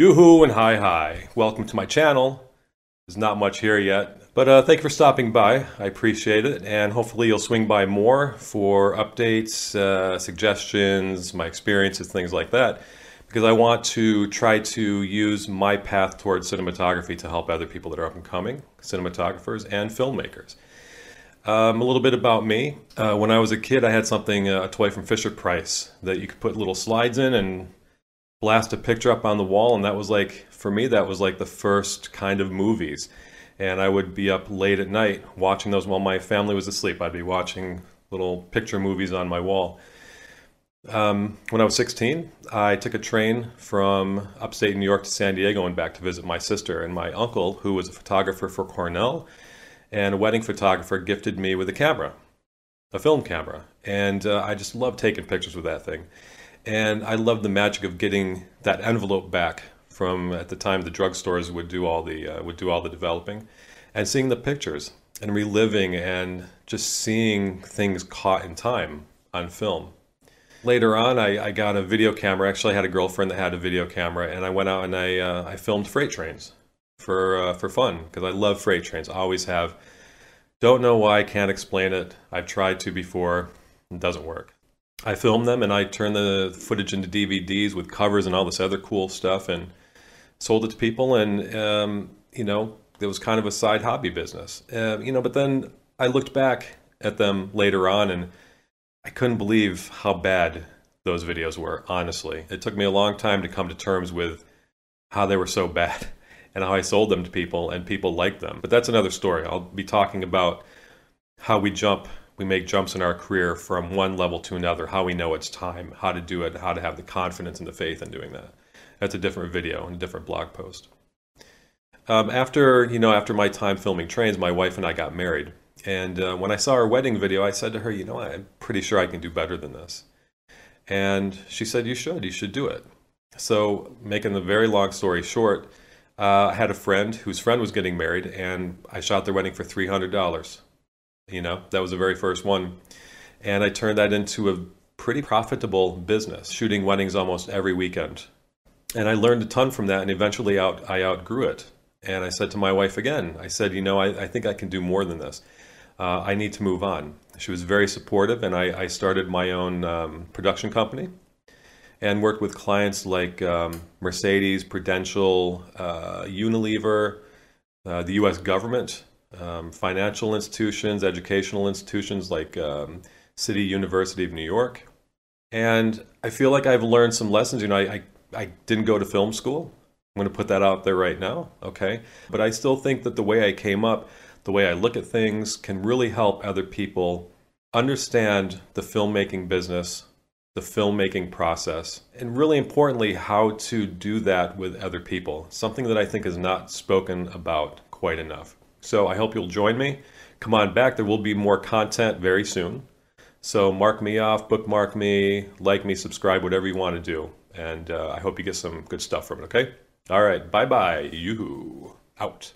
Yoo-hoo and hi hi. Welcome to my channel. There's not much here yet, but uh, thank you for stopping by. I appreciate it, and hopefully you'll swing by more for updates, uh, suggestions, my experiences, things like that, because I want to try to use my path towards cinematography to help other people that are up and coming, cinematographers and filmmakers. Um, a little bit about me. Uh, when I was a kid, I had something, uh, a toy from Fisher Price, that you could put little slides in and blast a picture up on the wall. And that was like, for me, that was like the first kind of movies. And I would be up late at night watching those while my family was asleep. I'd be watching little picture movies on my wall. Um, when I was 16, I took a train from upstate New York to San Diego and back to visit my sister. And my uncle, who was a photographer for Cornell, and a wedding photographer gifted me with a camera, a film camera, and uh, I just loved taking pictures with that thing. And I love the magic of getting that envelope back from at the time the drugstores would do all the uh, would do all the developing, and seeing the pictures and reliving and just seeing things caught in time on film. Later on, I, I got a video camera. Actually, I had a girlfriend that had a video camera, and I went out and I uh, I filmed freight trains for uh, for fun because I love freight trains. I always have. Don't know why. Can't explain it. I've tried to before. It doesn't work. I film them and I turn the footage into DVDs with covers and all this other cool stuff and sold it to people. And um, you know, it was kind of a side hobby business. Uh, you know, but then I looked back at them later on and I couldn't believe how bad those videos were. Honestly, it took me a long time to come to terms with how they were so bad and how I sold them to people and people liked them. But that's another story. I'll be talking about how we jump, we make jumps in our career from one level to another, how we know it's time, how to do it, how to have the confidence and the faith in doing that. That's a different video and a different blog post. Um, after you know, after my time filming trains, my wife and I got married. And uh, when I saw her wedding video, I said to her, "You know, I'm pretty sure I can do better than this." And she said, "You should. You should do it." So, making the very long story short, uh, I had a friend whose friend was getting married, and I shot their wedding for three hundred dollars. You know, that was the very first one, and I turned that into a pretty profitable business, shooting weddings almost every weekend. And I learned a ton from that, and eventually out I outgrew it. And I said to my wife again, I said, you know, I, I think I can do more than this. Uh, I need to move on. She was very supportive, and I, I started my own um, production company and worked with clients like um, Mercedes, Prudential, uh, Unilever, uh, the U.S. government, um, financial institutions, educational institutions like um, City University of New York. And I feel like I've learned some lessons. You know, I, I, I didn't go to film school. I'm going to put that out there right now, okay? But I still think that the way I came up, the way I look at things, can really help other people understand the filmmaking business the filmmaking process, and really importantly, how to do that with other people. Something that I think is not spoken about quite enough. So I hope you'll join me. Come on back, there will be more content very soon. So mark me off, bookmark me, like me, subscribe, whatever you want to do. And uh, I hope you get some good stuff from it, okay? All right, bye bye. You out.